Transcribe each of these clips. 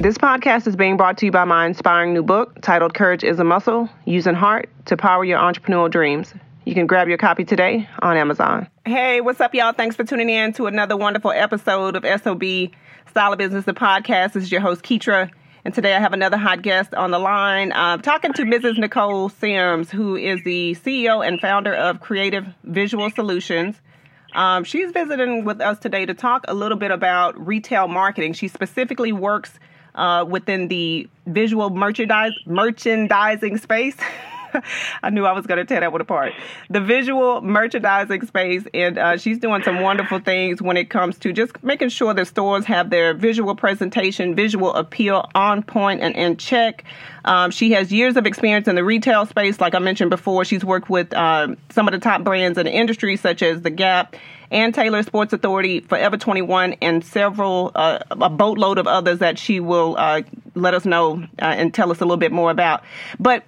This podcast is being brought to you by my inspiring new book titled Courage is a Muscle Using Heart to Power Your Entrepreneurial Dreams. You can grab your copy today on Amazon. Hey, what's up, y'all? Thanks for tuning in to another wonderful episode of SOB Style of Business, the podcast. This is your host, Keetra. And today I have another hot guest on the line. I'm talking to Mrs. Nicole Sims, who is the CEO and founder of Creative Visual Solutions. Um, she's visiting with us today to talk a little bit about retail marketing. She specifically works uh, within the visual merchandise merchandising space. I knew I was going to tear that one apart. The visual merchandising space, and uh, she's doing some wonderful things when it comes to just making sure that stores have their visual presentation, visual appeal on point and in check. Um, she has years of experience in the retail space. Like I mentioned before, she's worked with uh, some of the top brands in the industry, such as The Gap Ann Taylor Sports Authority, Forever 21, and several, uh, a boatload of others that she will uh, let us know uh, and tell us a little bit more about. But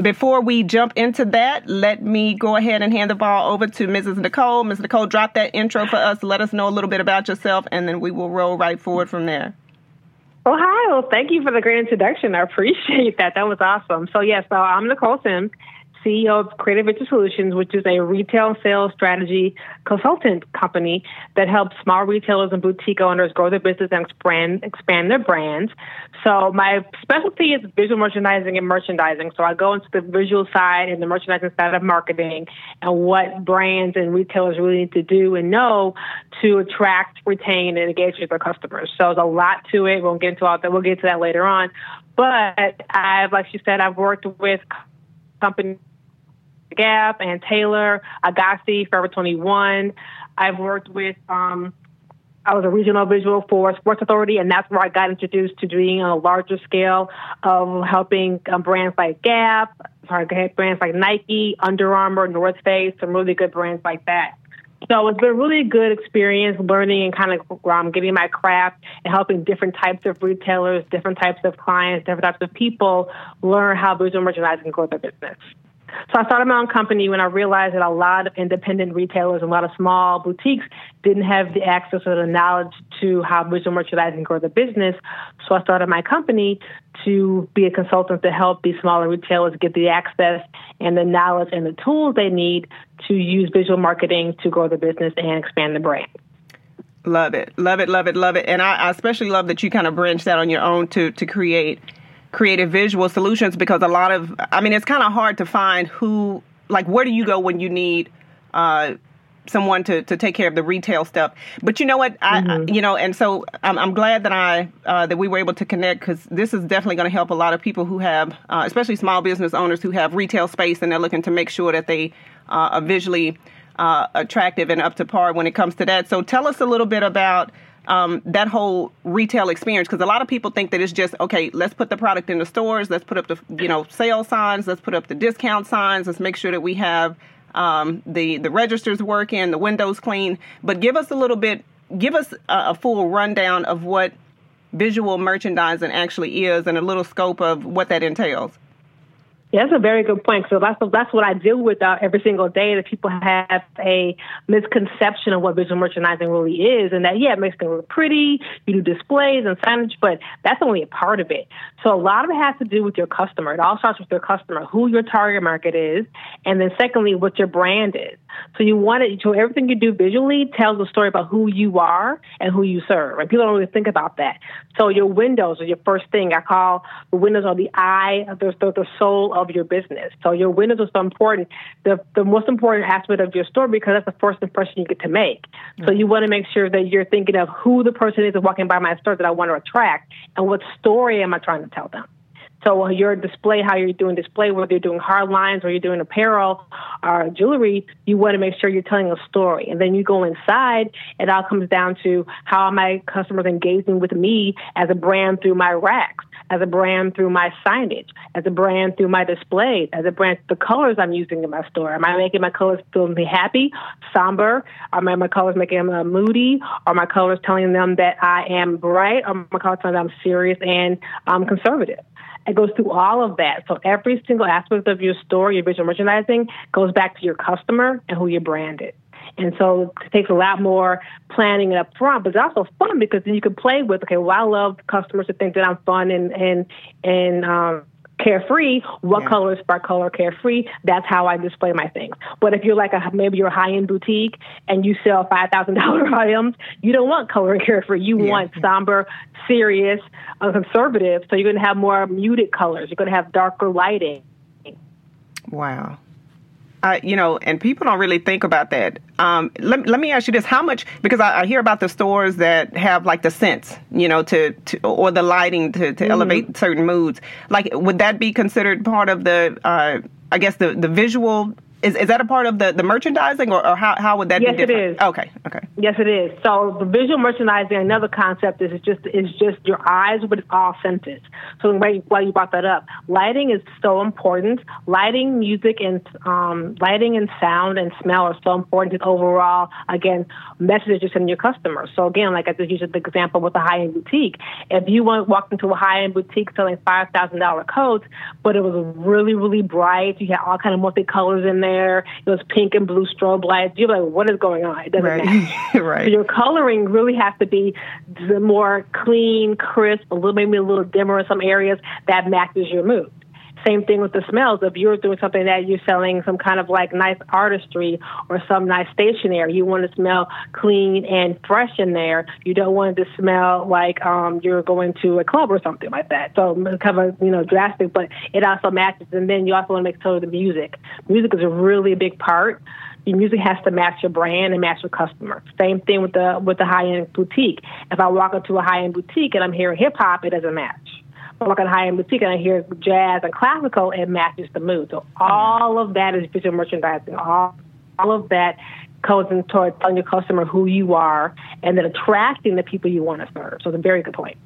before we jump into that, let me go ahead and hand the ball over to Mrs. Nicole. Ms. Nicole, drop that intro for us. Let us know a little bit about yourself, and then we will roll right forward from there. Oh, hi. Well, thank you for the great introduction. I appreciate that. That was awesome. So, yes, yeah, so I'm Nicole Sims. CEO of Creative Visual Solutions, which is a retail sales strategy consultant company that helps small retailers and boutique owners grow their business and expand, expand their brands. So my specialty is visual merchandising and merchandising. So I go into the visual side and the merchandising side of marketing and what brands and retailers really need to do and know to attract, retain, and engage with their customers. So there's a lot to it. We'll get into all that. We'll get to that later on. But I've, like you said, I've worked with companies Gap, Ann Taylor, Agassi, Forever 21. I've worked with, um, I was a regional visual for Sports Authority, and that's where I got introduced to doing on a larger scale of helping um, brands like Gap, sorry, brands like Nike, Under Armour, North Face, some really good brands like that. So it's been a really good experience learning and kind of um, getting my craft and helping different types of retailers, different types of clients, different types of people learn how visual merchandising can grow their business. So I started my own company when I realized that a lot of independent retailers and a lot of small boutiques didn't have the access or the knowledge to how visual merchandising grow the business. So I started my company to be a consultant to help these smaller retailers get the access and the knowledge and the tools they need to use visual marketing to grow the business and expand the brand. Love it, love it, love it, love it, and I, I especially love that you kind of branched out on your own to to create creative visual solutions because a lot of I mean it's kind of hard to find who like where do you go when you need uh, someone to, to take care of the retail stuff. But you know what, I, mm-hmm. I you know, and so I'm, I'm glad that I uh, that we were able to connect because this is definitely going to help a lot of people who have, uh, especially small business owners who have retail space and they're looking to make sure that they uh, are visually uh, attractive and up to par when it comes to that. So tell us a little bit about um, that whole retail experience because a lot of people think that it's just okay let's put the product in the stores let's put up the you know sale signs let's put up the discount signs let's make sure that we have um, the the registers working the windows clean. But give us a little bit give us a, a full rundown of what visual merchandising actually is and a little scope of what that entails yeah, that's a very good point. So that's that's what I deal with uh, every single day. That people have a misconception of what visual merchandising really is, and that yeah, it makes things look pretty. You do displays and signage, but that's only a part of it. So a lot of it has to do with your customer. It all starts with your customer, who your target market is, and then secondly, what your brand is. So you want it. So everything you do visually tells a story about who you are and who you serve. And people don't really think about that. So your windows are your first thing. I call the windows are the eye, the, the, the soul of your business. So your windows are so important. The the most important aspect of your store because that's the first impression you get to make. Mm-hmm. So you want to make sure that you're thinking of who the person is walking by my store that I want to attract and what story am I trying to tell them. So your display, how you're doing display, whether you're doing hard lines or you're doing apparel, or jewelry, you want to make sure you're telling a story. And then you go inside, it all comes down to how are my customers engaging with me as a brand through my racks as a brand through my signage, as a brand through my display, as a brand the colors I'm using in my store. Am I making my colors feel me happy, somber? Are my, my colors making them uh, moody? Are my colors telling them that I am bright? Are my colors telling them I'm serious and um, conservative? It goes through all of that. So every single aspect of your store, your visual merchandising, goes back to your customer and who you brand is. And so it takes a lot more planning up front, but it's also fun because then you can play with, okay, well, I love customers to think that I'm fun and, and, and, um, carefree. What yeah. color is spark color carefree? That's how I display my things. But if you're like a maybe you're a high end boutique and you sell five thousand dollar items, you don't want color and carefree. You yeah. want somber, serious, uh, conservative. So you're going to have more muted colors. You're going to have darker lighting. Wow. Uh, you know, and people don't really think about that. Um, let, let me ask you this: How much? Because I, I, hear about the stores that have like the scents, you know, to, to or the lighting to, to mm-hmm. elevate certain moods. Like, would that be considered part of the? Uh, I guess the the visual is, is that a part of the, the merchandising or, or how, how would that yes, be different? it is. Okay, okay. Yes, it is. So the visual merchandising, another concept is just is just your eyes, but it's all senses. So while you brought that up, lighting is so important. Lighting, music, and um, lighting and sound and smell are so important to overall, again, messages you're sending your customers. So again, like I just used the example with a high end boutique. If you went walked into a high end boutique selling five thousand dollar coats, but it was really really bright, you had all kind of multicolors in there there. It was pink and blue strobe lights. You're like, what is going on? It doesn't right. match. right. So your coloring really has to be the more clean, crisp, a little maybe a little dimmer in some areas that matches your mood. Same thing with the smells. If you're doing something that you're selling some kind of like nice artistry or some nice stationery, you want to smell clean and fresh in there. You don't want it to smell like um, you're going to a club or something like that. So kind of you know drastic, but it also matches. And then you also want to make sure the music. Music is a really big part your music has to match your brand and match your customer. Same thing with the with the high end boutique. If I walk into a high end boutique and I'm hearing hip hop, it doesn't match in a high end boutique and I hear jazz and classical, it matches the mood. So all of that is visual merchandising. All, all of that goes into telling your customer who you are and then attracting the people you want to serve. So it's a very good point.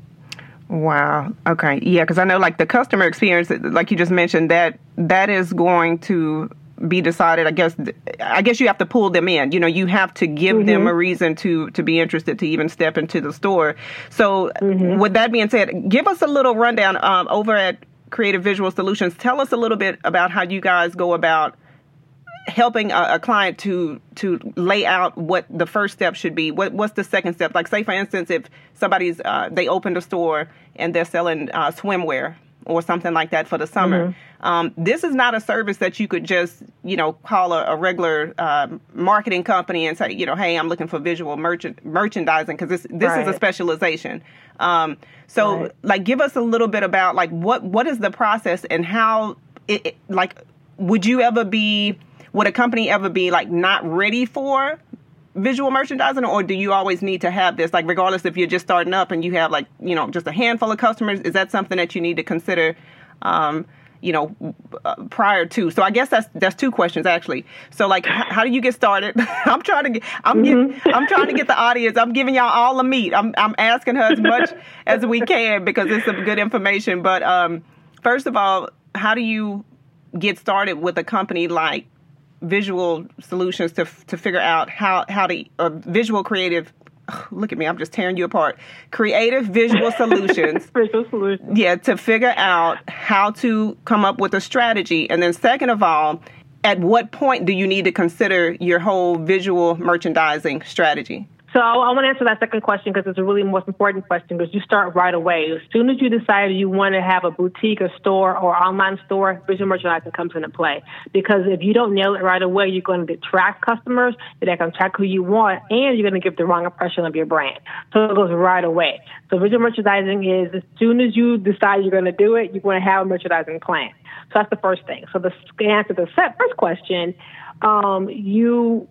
Wow. Okay. Yeah, because I know like the customer experience, like you just mentioned, that that is going to be decided i guess i guess you have to pull them in. You know you have to give mm-hmm. them a reason to to be interested to even step into the store. So mm-hmm. with that being said give us a little rundown um, over at creative visual solutions. Tell us a little bit about how you guys go about helping a, a, client to to lay out what the first step should be. What what's the second step? Like say for instance if somebody's uh, they opened a store and they're selling uh, swimwear or something like that for the summer. Mm-hmm. Um, this is not a service that you could just, you know, call a, a regular uh, marketing company and say, you know, hey, I'm looking for visual merchandising because this this right. is a specialization. Um, so, right. like, give us a little bit about like what what is the process and how it, it like would you ever be would a company ever be like not ready for visual merchandising or do you always need to have this? Like regardless if you're just starting up and you have like you know just a handful of customers is that something that you need to consider um, you know uh, prior to? So i guess that's that's two questions actually. So like h- how do you get started? I'm trying to get i'm mm-hmm. Get, i'm trying to get the audience. I'm giving y'all all the meat. I'm i'm asking her as much as we can because it's some good information. But um, first of all how do you get started with a company like visual solutions to to figure out how how to uh, visual creative look at me i'm just tearing you apart. Creative visual solutions. Visual solutions. Yeah to figure out how to come up with a strategy. And then second of all at what point do you need to consider your whole visual merchandising strategy so I, want to answer that second question because it's a really most important question because you start right away. As soon as you decide you want to have a boutique, a store, or online store, visual merchandising comes into play. Because if you don't nail it right away, you're going to attract customers, you're going to attract who you want, and you're going to give the wrong impression of your brand. So it goes right away. So visual merchandising is as soon as you decide you're going to do it, you're going to have a merchandising plan. So that's the first thing. So the answer to the first question, um, you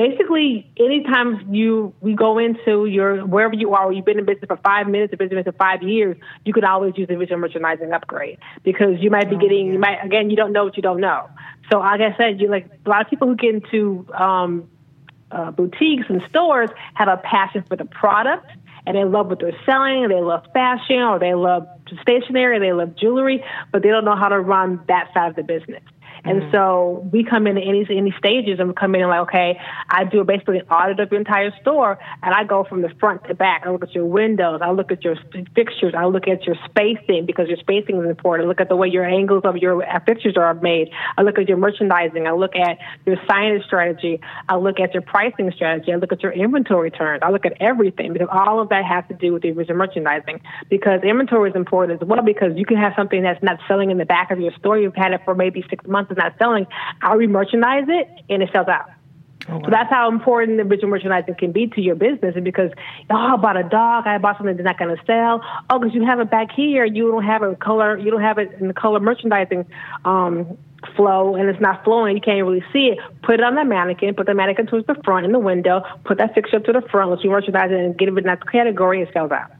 basically anytime you we go into your wherever you are, you've been in business for five minutes, or business for five years, you could always use a visual merchandising upgrade because you might be oh, getting you might again you don't know what you don't know. So, like I said, you like a lot of people who get into um, uh, boutiques and stores have a passion for the product and they love what they're selling, they love fashion, or they love stationery, they love jewelry, but they don't know how to run that side of the business. And mm-hmm. so we come in at any any stages and we come in and like, okay, I do basically an audit of your entire store and I go from the front to back. I look at your windows, I look at your fixtures, I look at your spacing because your spacing is important. I look at the way your angles of your uh, fixtures are made. I look at your merchandising. I look at your signage strategy. I look at your pricing strategy. I look at your inventory turns. I look at everything because all of that has to do with the original merchandising. Because inventory is important as well because you can have something that's not selling in the back of your store. You've had it for maybe six months is not selling, I'll re-merchandise it and it sells out. Oh, wow. So that's how important the visual merchandising can be to your business. And because, oh, I bought a dog, I bought something that's not going to sell. Oh, because you have it back here, you don't have a color, you don't have it in the color merchandising um, flow, and it's not flowing. You can't really see it. Put it on the mannequin. Put the mannequin towards the front in the window. Put that fixture up to the front. Let's merchandise it and get it in that category. It sells out.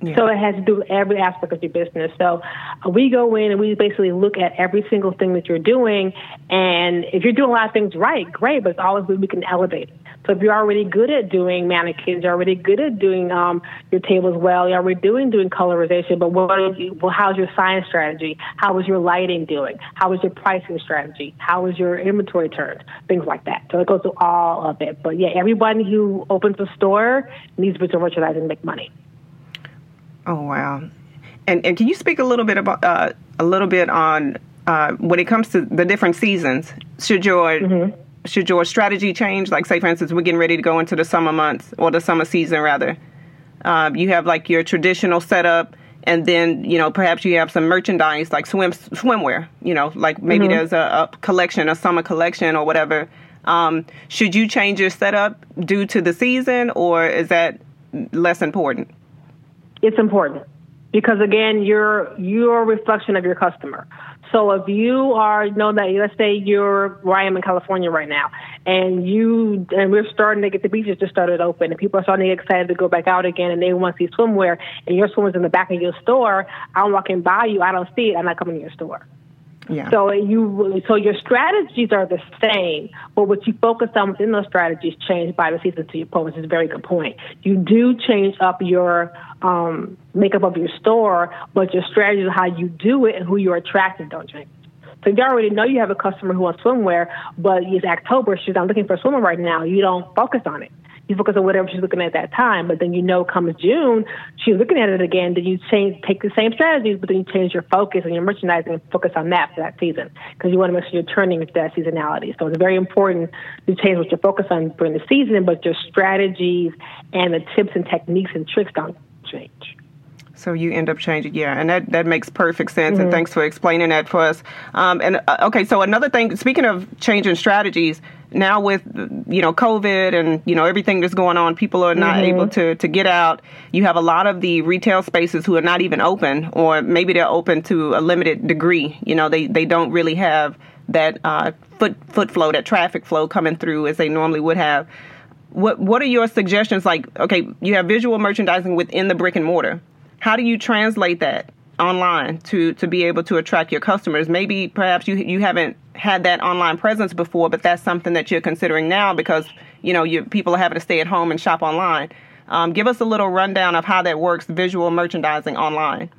Yeah. So it has to do with every aspect of your business. So uh, we go in and we basically look at every single thing that you're doing. And if you're doing a lot of things right, great, but it's always we can elevate. So if you're already good at doing mannequins, you're already good at doing um, your tables well, you're already doing doing colorization, but what are you, well, how's your signage strategy? How is your lighting doing? How is your pricing strategy? How is your inventory turns? Things like that. So it goes to all of it. But yeah, everybody who opens a store needs visual merchandising to make money. Oh wow! And and can you speak a little bit about uh, a little bit on uh, when it comes to the different seasons? Should your mm-hmm. should your strategy change? Like say, for instance, we're getting ready to go into the summer months or the summer season rather. Uh, you have like your traditional setup, and then you know perhaps you have some merchandise like swim swimwear. You know, like maybe mm-hmm. there's a, a, collection, a summer collection or whatever. Um, should you change your setup due to the season, or is that less important? It's important because again, you're you're a reflection of your customer. So if you are know that let's say you're where I am in California right now, and you and we're starting to get the beaches just started open, and people are starting to get excited to go back out again, and they want to see swimwear, and your swimwear's in the back of your store. I'm walking by you, I don't see it, I'm not coming to your store. Yeah. So you so your strategies are the same, but what you focus on within those strategies change by the season. To your which is a very good point. You do change up your um, makeup of your store, but your strategies how you do it and who you're attracting don't change. So you already know you have a customer who wants swimwear, but it's October, she's not looking for swimwear right now, you don't focus on it you focus on whatever she's looking at that time. But then you know, comes June, she's looking at it again. Then you change, take the same strategies, but then you change your focus and your merchandising and focus on that for that season because you want to make sure you're turning into that seasonality. So it's very important to change what you focus on during the season, but your strategies and the tips and techniques and tricks don't change. So you end up changing, yeah, and that, that makes perfect sense. Mm-hmm. And thanks for explaining that for us. Um, and uh, okay, so another thing, speaking of changing strategies, now with you know COVID and you know everything that's going on, people are not mm-hmm. able to to get out. You have a lot of the retail spaces who are not even open, or maybe they're open to a limited degree. You know, they they don't really have that uh, foot foot flow, that traffic flow coming through as they normally would have. What what are your suggestions? Like, okay, you have visual merchandising within the brick and mortar. How do you translate that online to to be able to attract your customers. Maybe perhaps you you haven't had that online presence before, but that's something that you're considering now because you know you people are having to stay at home and shop online. Um, give us a little rundown of how that works, visual merchandising online.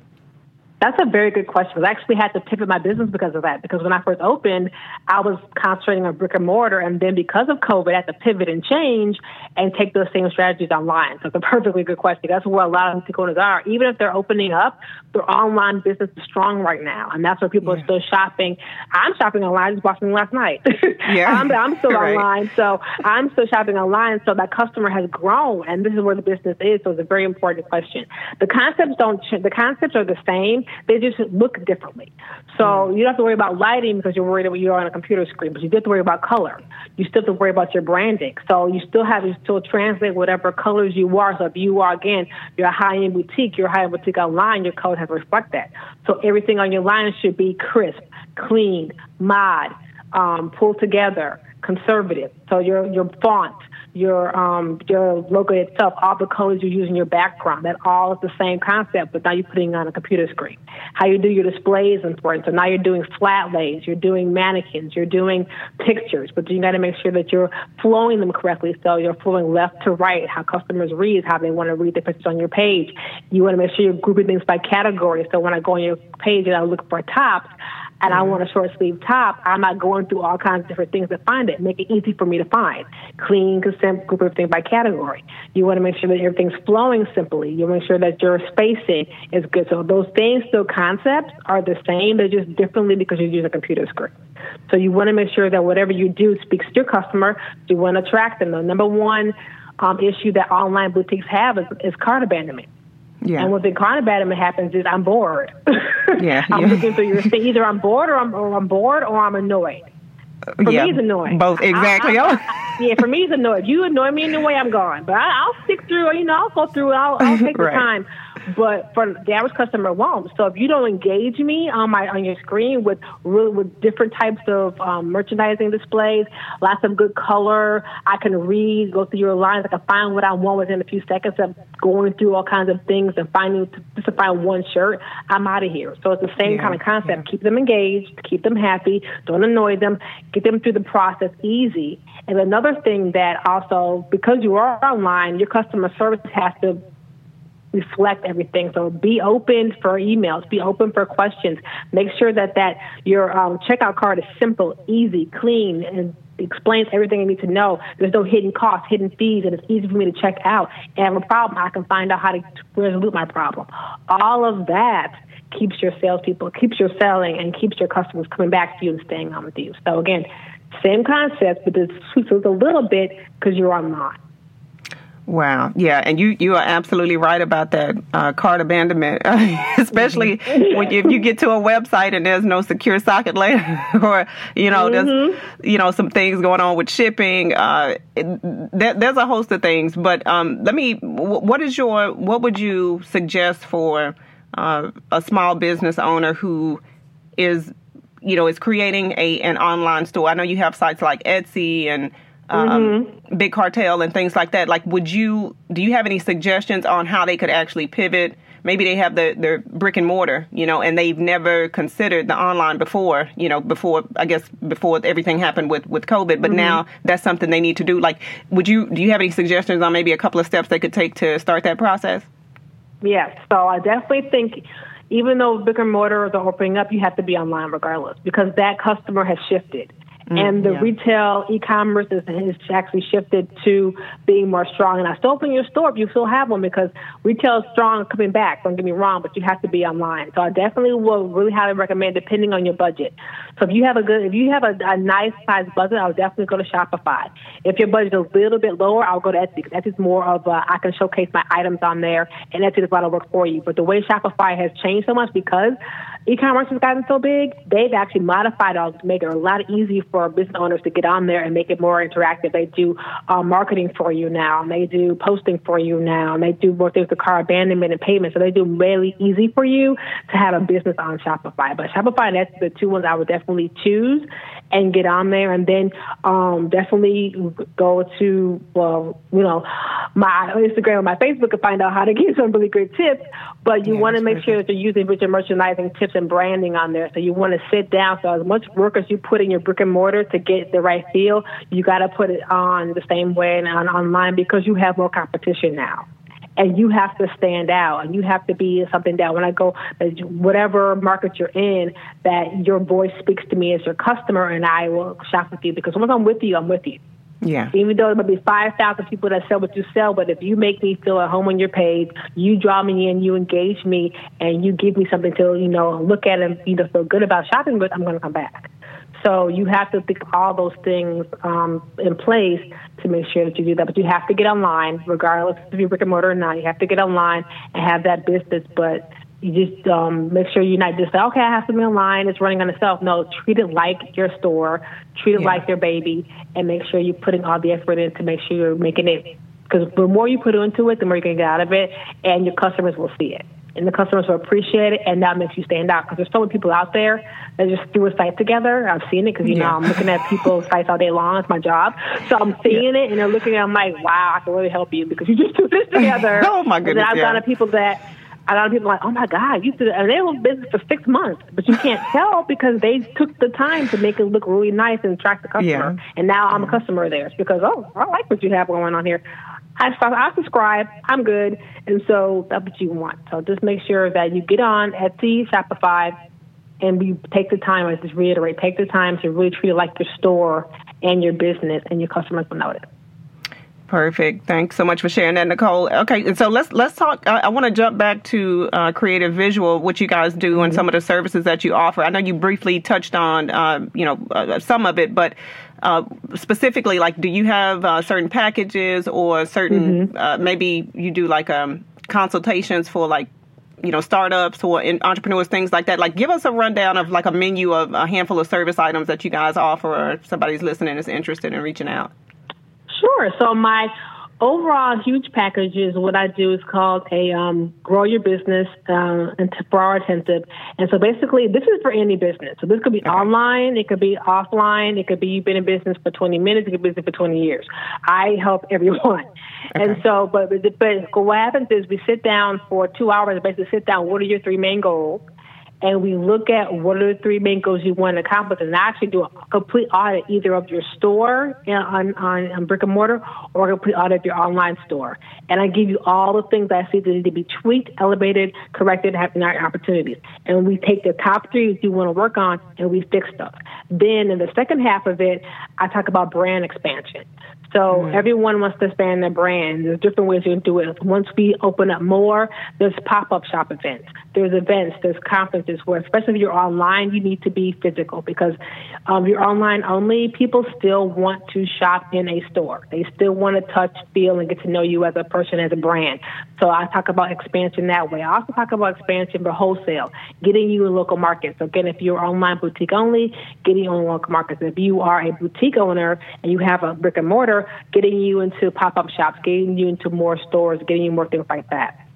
That's a very good question. I actually had to pivot my business because of that. Because when I first opened, I was concentrating on brick and mortar, and then because of COVID, I had to pivot and change and take those same strategies online. So it's a perfectly good question. That's where a lot of owners are. Even if they're opening up, their online business is strong right now, and that's where people yeah. are still shopping. I'm shopping online. I just something last night. Yeah, I'm, I'm still right. online, so I'm still shopping online. So that customer has grown, and this is where the business is. So it's a very important question. The concepts don't. The concepts are the same they just look differently. So mm. you don't have to worry about lighting because you're worried about you're on a computer screen, but you do have to worry about color. You still have to worry about your branding. So you still have to still translate whatever colors you are. So if you are again, you're a high end boutique, you're a high end boutique online, your colors have to reflect that. So everything on your line should be crisp, clean, mod, um, pulled together, conservative. So your your font your um, your logo itself, all the colors you're using, your background. That all is the same concept, but now you're putting on a computer screen. How you do your displays is important. So now you're doing flat lays, you're doing mannequins, you're doing pictures, but you got to make sure that you're flowing them correctly. So you're flowing left to right, how customers read, how they want to read the pictures on your page. You want to make sure you're grouping things by category. So when I go on your page and I look for tops, and I want a short sleeve top, I'm not going through all kinds of different things to find it. Make it easy for me to find. Clean, consent, group everything by category. You want to make sure that everything's flowing simply. You want to make sure that your spacing is good. So those things, those concepts, are the same. They're just differently because you use a computer screen. So you want to make sure that whatever you do speaks to your customer. You want to attract them. The number one um, issue that online boutiques have is, is cart abandonment. Yeah. And what the cart abandonment happens is I'm bored. yeah. I'm yeah. looking through your thing. Either I'm bored or I'm, or I'm bored or I'm annoyed. For yeah, me, it's annoying. Both exactly. I, I, yeah, for me, it's annoying. If you annoy me in the way, I'm gone. But I, will stick through. You know, I'll go through. I'll, I'll take right. the time but for the average customer won't. So if you don't engage me on my on your screen with really with different types of um, merchandising displays, lots of good color, I can read, go through your lines, I can find what I want within a few seconds of going through all kinds of things and finding just to find one shirt. I'm out of here. So it's the same yeah, kind of concept. Yeah. Keep them engaged, keep them happy, don't annoy them, get them through the process easy. And another thing that also because you are online, your customer service has to reflect everything. So be open for emails, be open for questions. Make sure that that your um, checkout card is simple, easy, clean, and explains everything I need to know. There's no hidden costs, hidden fees, and it's easy for me to check out. And I have a problem, I can find out how to resolve my problem. All of that keeps your salespeople, keeps your selling, and keeps your customers coming back to you and staying on with you. So again, same concept, but this tweaks a little bit because you're online. Wow. Yeah, and you you are absolutely right about that uh, cart abandonment, especially mm-hmm. when you, if you get to a website and there's no secure socket layer, or you know mm-hmm. there's you know some things going on with shipping. Uh, it, there, there's a host of things, but um, let me. What is your what would you suggest for uh, a small business owner who is you know is creating a an online store? I know you have sites like Etsy and um, mm-hmm. big cartel and things like that. Like, would you do you have any suggestions on how they could actually pivot? Maybe they have the their brick and mortar, you know, and they've never considered the online before, you know, before I guess before everything happened with with COVID. But mm-hmm. now that's something they need to do. Like, would you do you have any suggestions on maybe a couple of steps they could take to start that process? Yes. So I definitely think even though brick and mortar are opening up, you have to be online regardless because that customer has shifted. Mm, and the yeah. retail e-commerce is, has actually shifted to being more strong. And I still open your store if you still have one because retail is strong coming back. Don't get me wrong, but you have to be online. So I definitely will really highly recommend, depending on your budget. So if you have a good, if you have a, a nice size budget, I would definitely go to Shopify. If your budget is a little bit lower, I'll go to Etsy. Because Etsy's more of a, I can showcase my items on there, and Etsy is a lot of work for you. But the way Shopify has changed so much because e-commerce has gotten so big, they've actually modified it to make it a lot easier for business owners to get on there and make it more interactive. They do uh, marketing for you now, and they do posting for you now, and they do more things with cart abandonment and payment. So they do really easy for you to have a business on Shopify. But Shopify, that's the two ones I would definitely choose and get on there, and then um, definitely go to well, you know, my Instagram or my Facebook and find out how to get some really great tips. But you yeah, want to make sure that you're using richer merchandising tips and branding on there. So you want to sit down. So as much work as you put in your brick and mortar to get the right feel, you got to put it on the same way and on online because you have more competition now and you have to stand out and you have to be something that when I go, whatever market you're in, that your voice speaks to me as your customer and I will shop with you because once I'm with you, I'm with you. Yeah. Even though there might be 5,000 people that sell what you sell, but if you make me feel at home on your page, you draw me in, you engage me, and you give me something to, you know, look at and, you know, feel good about shopping with, I'm going to come back. So you have to think all those things um, in place to make sure that you do that. But you have to get online, regardless if you're brick and mortar or not. You have to get online and have that business. But you just um, make sure you're not just say, okay, I have something online, it's running on itself. No, treat it like your store, treat it yeah. like your baby, and make sure you're putting all the effort in to make sure you're making it. Because the more you put into it, the more you can get out of it, and your customers will see it. And the customers will appreciate it, and that makes you stand out because there's so many people out there that just threw a site together. I've seen it because you yeah. know I'm looking at people's sites all day long. It's my job, so I'm seeing yeah. it, and they're looking at. I'm like, wow, I can really help you because you just threw this together. oh my goodness! And I've yeah. got people that a lot of people are like, oh my God, you did it. And they were in business for six months, but you can't tell because they took the time to make it look really nice and attract the customer. Yeah. And now I'm a customer of theirs because, oh, I like what you have going on here. I, I subscribe, I'm good. And so that's what you want. So just make sure that you get on Etsy, Shopify, and you take the time, I just reiterate, take the time to really treat it like your store and your business, and your customers will notice. Perfect. Thanks so much for sharing that, Nicole. Okay, so let's let's talk. I, I want to jump back to uh, creative visual, what you guys do, and some of the services that you offer. I know you briefly touched on, uh, you know, uh, some of it, but uh, specifically, like, do you have uh, certain packages or certain mm-hmm. Uh, maybe you do like um, consultations for like you know startups or entrepreneurs things like that like give us a rundown of like a menu of a handful of service items that you guys offer or somebody's listening is interested in reaching out Sure. So my overall huge package is what I do is called a um, grow your business uh, for our intensive. And so basically, this is for any business. So this could be okay. online, it could be offline, it could be you've been in business for 20 minutes, it could be business for 20 years. I help everyone. Okay. And so, but, but what happens is we sit down for two hours, basically sit down, what are your three main goals? And we look at what are the three main goals you want to accomplish and I actually do a complete audit either of your store on, on, on brick and mortar or a complete audit of your online store. And I give you all the things I see that need to be tweaked, elevated, corrected, have our opportunities. And we take the top three you want to work on and we fix stuff. Then in the second half of it, I talk about brand expansion. So mm-hmm. everyone wants to expand their brand. There's different ways you can do it. Once we open up more, there's pop-up shop events. There's events. There's conferences where, especially if you're online, you need to be physical because um, you're online only. People still want to shop in a store. They still want to touch, feel, and get to know you as a person, as a brand. So I talk about expansion that way. I also talk about expansion for wholesale, getting you in local markets. So again, if you're online boutique only, getting you in local markets. If you are a boutique owner and you have a brick and mortar getting you into pop up shops, getting you into more stores, getting you more things like that.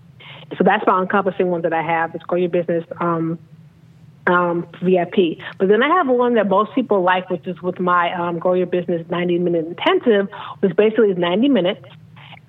So that's my encompassing one that I have. It's Grow Your Business um, um, VIP. But then I have one that most people like, which is with my um, Grow Your Business 90 minute intensive, which basically is 90 minutes.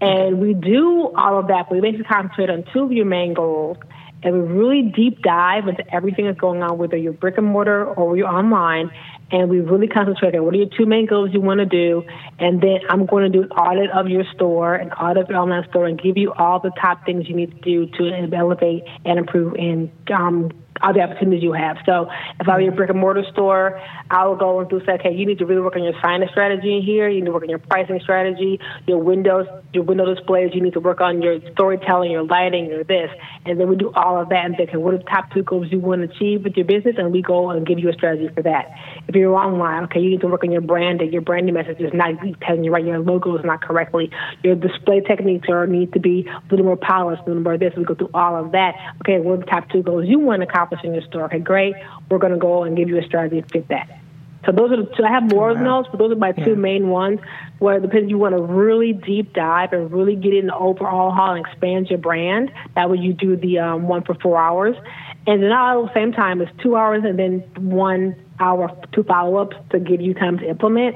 And we do all of that, but we basically concentrate on two of your main goals. And we really deep dive into everything that's going on, whether you're brick and mortar or you're online and we really concentrate on what are your two main goals you want to do, and then I'm going to do an audit of your store, an audit of your online store, and give you all the top things you need to do to elevate and improve and um, all the opportunities you have. So if I were your brick and mortar store, I will go and do say, okay, you need to really work on your signage strategy in here. You need to work on your pricing strategy, your windows, your window displays. You need to work on your storytelling, your lighting, your this. And then we do all of that and think, okay, what are the top two goals you want to achieve with your business? And we go and give you a strategy for that. If you're online, okay, you need to work on your branding. Your branding message is not telling you right. Your logo is not correctly. Your display techniques are need to be a little more polished, a little more this. We go through all of that. Okay, what are the top two goals you want to accomplish? Accomplish in your store. Okay, great. We're going to go and give you a strategy to fit that. So those are the two. I have more of those, but those are my two main ones. Where it depends, you want to really deep dive and really get in the overall haul and expand your brand. That way, you do the um, one for four hours, and then all at the same time it's two hours and then one hour, two follow ups to give you time to implement.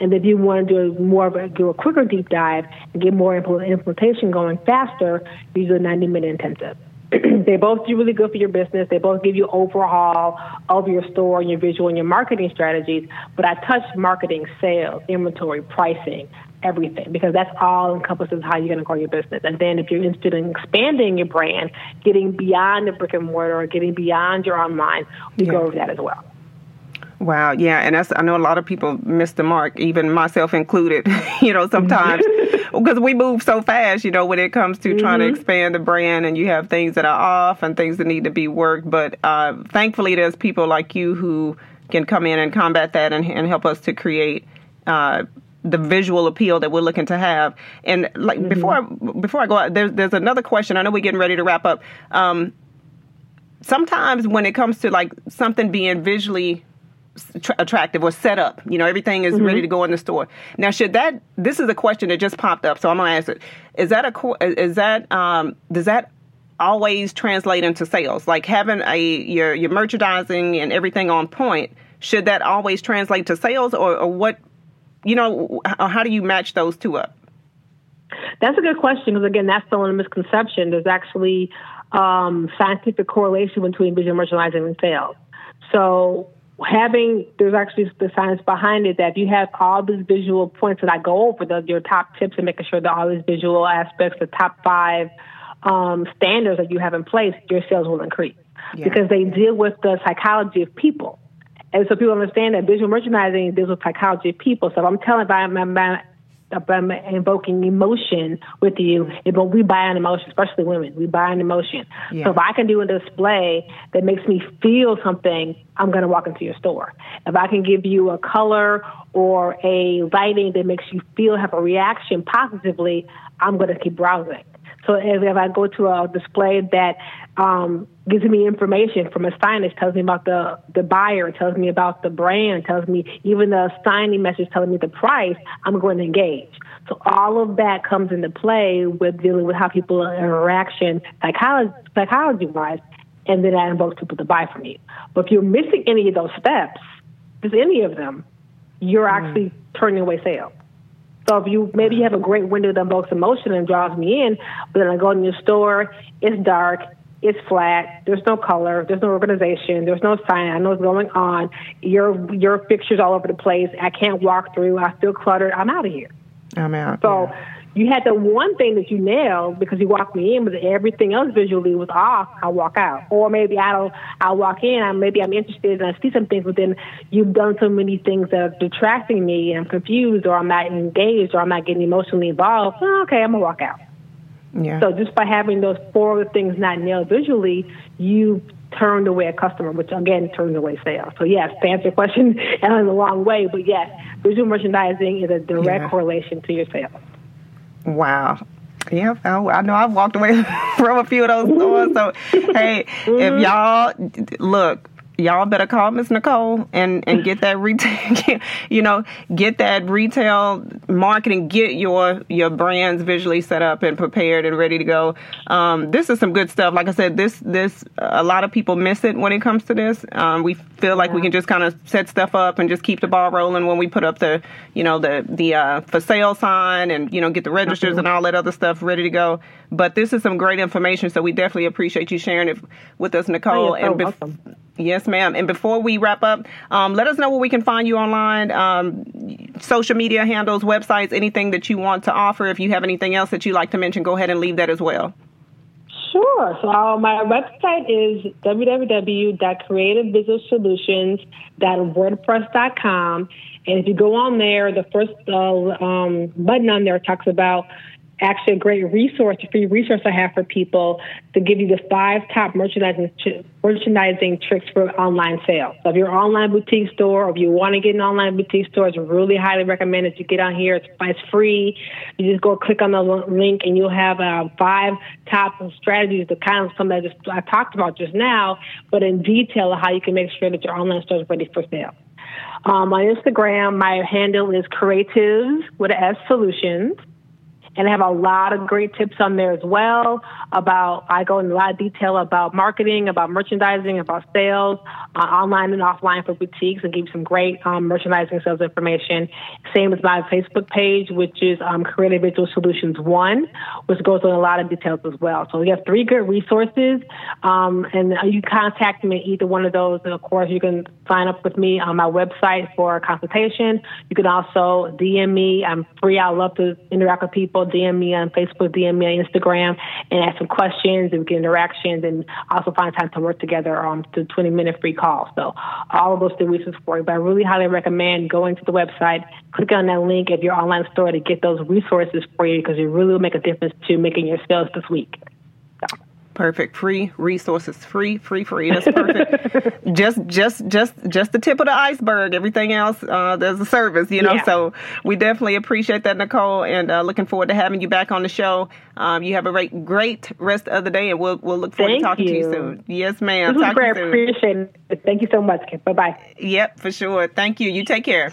And if you want to do more of a do a quicker deep dive and get more implementation going faster, you do a 90 minute intensive. they both do really good for your business. They both give you overhaul of your store and your visual and your marketing strategies. But I touch marketing, sales, inventory, pricing, everything because that's all encompasses how you're going to grow your business. And then if you're interested in expanding your brand, getting beyond the brick and mortar or getting beyond your online, we yeah. go over that as well. Wow, yeah, and that's I know a lot of people miss the mark, even myself included. you know, sometimes because we move so fast. You know, when it comes to mm-hmm. trying to mm-hmm. expand the brand, and you have things that are off and things that need to be worked. But uh, thankfully, there's people like you who can come in and combat that and, and help us to create. Uh, the visual appeal that we're looking to have, and like mm-hmm. before, before I go out, there's there's another question. I know we're getting ready to wrap up. Um, sometimes when it comes to like something being visually attractive or set up. You know, everything is mm-hmm. ready to go in the store. Now, should that? This is a question that just popped up, so I'm gonna ask it. Is that a? Is that? Um, does that always translate into sales? Like having a your your merchandising and everything on point, should that always translate to sales, or, or what? You know, how do you match those two up? That's a good question because again, that's the one misconception. There's actually um, scientific correlation between visual merchandising and sales. So having there's actually the science behind it that if you have all these visual points that I go over, the, your top tips and making sure that all these visual aspects, the top five um, standards that you have in place, your sales will increase yeah. because they deal with the psychology of people. And so people understand that visual merchandising deals with psychology of people. So if I'm telling by my, my I'm um, invoking emotion with you. But we buy an emotion, especially women. We buy an emotion. Yeah. So if I can do a display that makes me feel something, I'm going to walk into your store. If I can give you a color or a lighting that makes you feel have a reaction positively, I'm going to keep browsing. So if I go to a display that um, gives me information from a signage, tells me about the, the buyer, tells me about the brand, tells me even the signing message telling me the price, I'm going to engage. So all of that comes into play with dealing with how people interaction psychology, psychology wise, and then that invokes people to buy from you. But if you're missing any of those steps, just any of them, you're mm. actually turning away sales. So if you maybe you have a great window that evokes emotion and draws me in, but then I go in your store, it's dark, it's flat, there's no color, there's no organization, there's no sign, I know what's going on. Your your fixtures all over the place. I can't walk through, I feel cluttered, I'm out of here. I'm out. So yeah you had the one thing that you nailed because you walked me in, but everything else visually was off. I walk out, or maybe I don't. I walk in. I maybe I'm interested and I see some things, but then you've done so many things that are detracting me, and I'm confused, or I'm not engaged, or I'm not getting emotionally involved. Oh, okay, I'm gonna walk out. Yeah. So just by having those four things not nailed visually, you turned away a customer, which again turned away sales. So yes, to answer your question in a long way, but yes, visual merchandising is a direct yeah. correlation to your sales. Wow. Yeah, I know I've walked away from a few of those stores. So, hey, mm-hmm. if y'all look, y'all better call Miss Nicole and and get that retail, you know, get that retail marketing, get your your brands visually set up and prepared and ready to go. Um, this is some good stuff. Like I said, this this a lot of people miss it when it comes to this. Um, we feel like yeah. we can just kind of set stuff up and just keep the ball rolling when we put up the you know the the uh, for sale sign and you know get the registers mm-hmm. and all that other stuff ready to go. But this is some great information, so we definitely appreciate you sharing it with us, Nicole. Oh, and bef- welcome. Yes, ma'am. And before we wrap up, um, let us know where we can find you online, um, social media handles, websites, anything that you want to offer. If you have anything else that you'd like to mention, go ahead and leave that as well. Sure. So my website is www.creativevisualsolutions.wordpress.com. And if you go on there, the first uh, um, button on there talks about actually a great resource, a free resource I have for people to give you the five top merchandising merchandising tricks for online sales. So if you're an online boutique store or if you want to get an online boutique store, it's really highly recommended to get on here. It's, it's free. You just go click on the link and you'll have uh, five top strategies to kind of some that I, just, I talked about just now, but in detail of how you can make sure that your online store is ready for sale. Um, on Instagram, my handle is creatives with S solutions and I have a lot of great tips on there as well about, I go in a lot of detail about marketing, about merchandising, about sales, uh, online and offline for boutiques, and give you some great um, merchandising sales information. Same as my Facebook page, which is um, Creative Visual Solutions One, which goes in a lot of details as well. So we have three good resources, um, and you contact me either one of those. And of course, you can sign up with me on my website for a consultation. You can also DM me. I'm free. I love to interact with people. DM me on Facebook, DM me on Instagram, and ask some questions and get interactions, and also find time to work together on the 20 minute free call. So all of those resources for you. But I really highly recommend going to the website, click on that link at your online store to get those resources for you because it really will make a difference to making your sales this week. Perfect. Free resources. Free, free, free. That's perfect. just, just, just, just the tip of the iceberg. Everything else, uh, there's a service, you know. Yeah. So we definitely appreciate that, Nicole, and uh, looking forward to having you back on the show. Um, you have a great, great rest of the day, and we'll we'll look forward Thank to talking you. to you soon. Yes, ma'am. This Talk great. Appreciate it. Thank you so much. Bye bye. Yep, for sure. Thank you. You take care.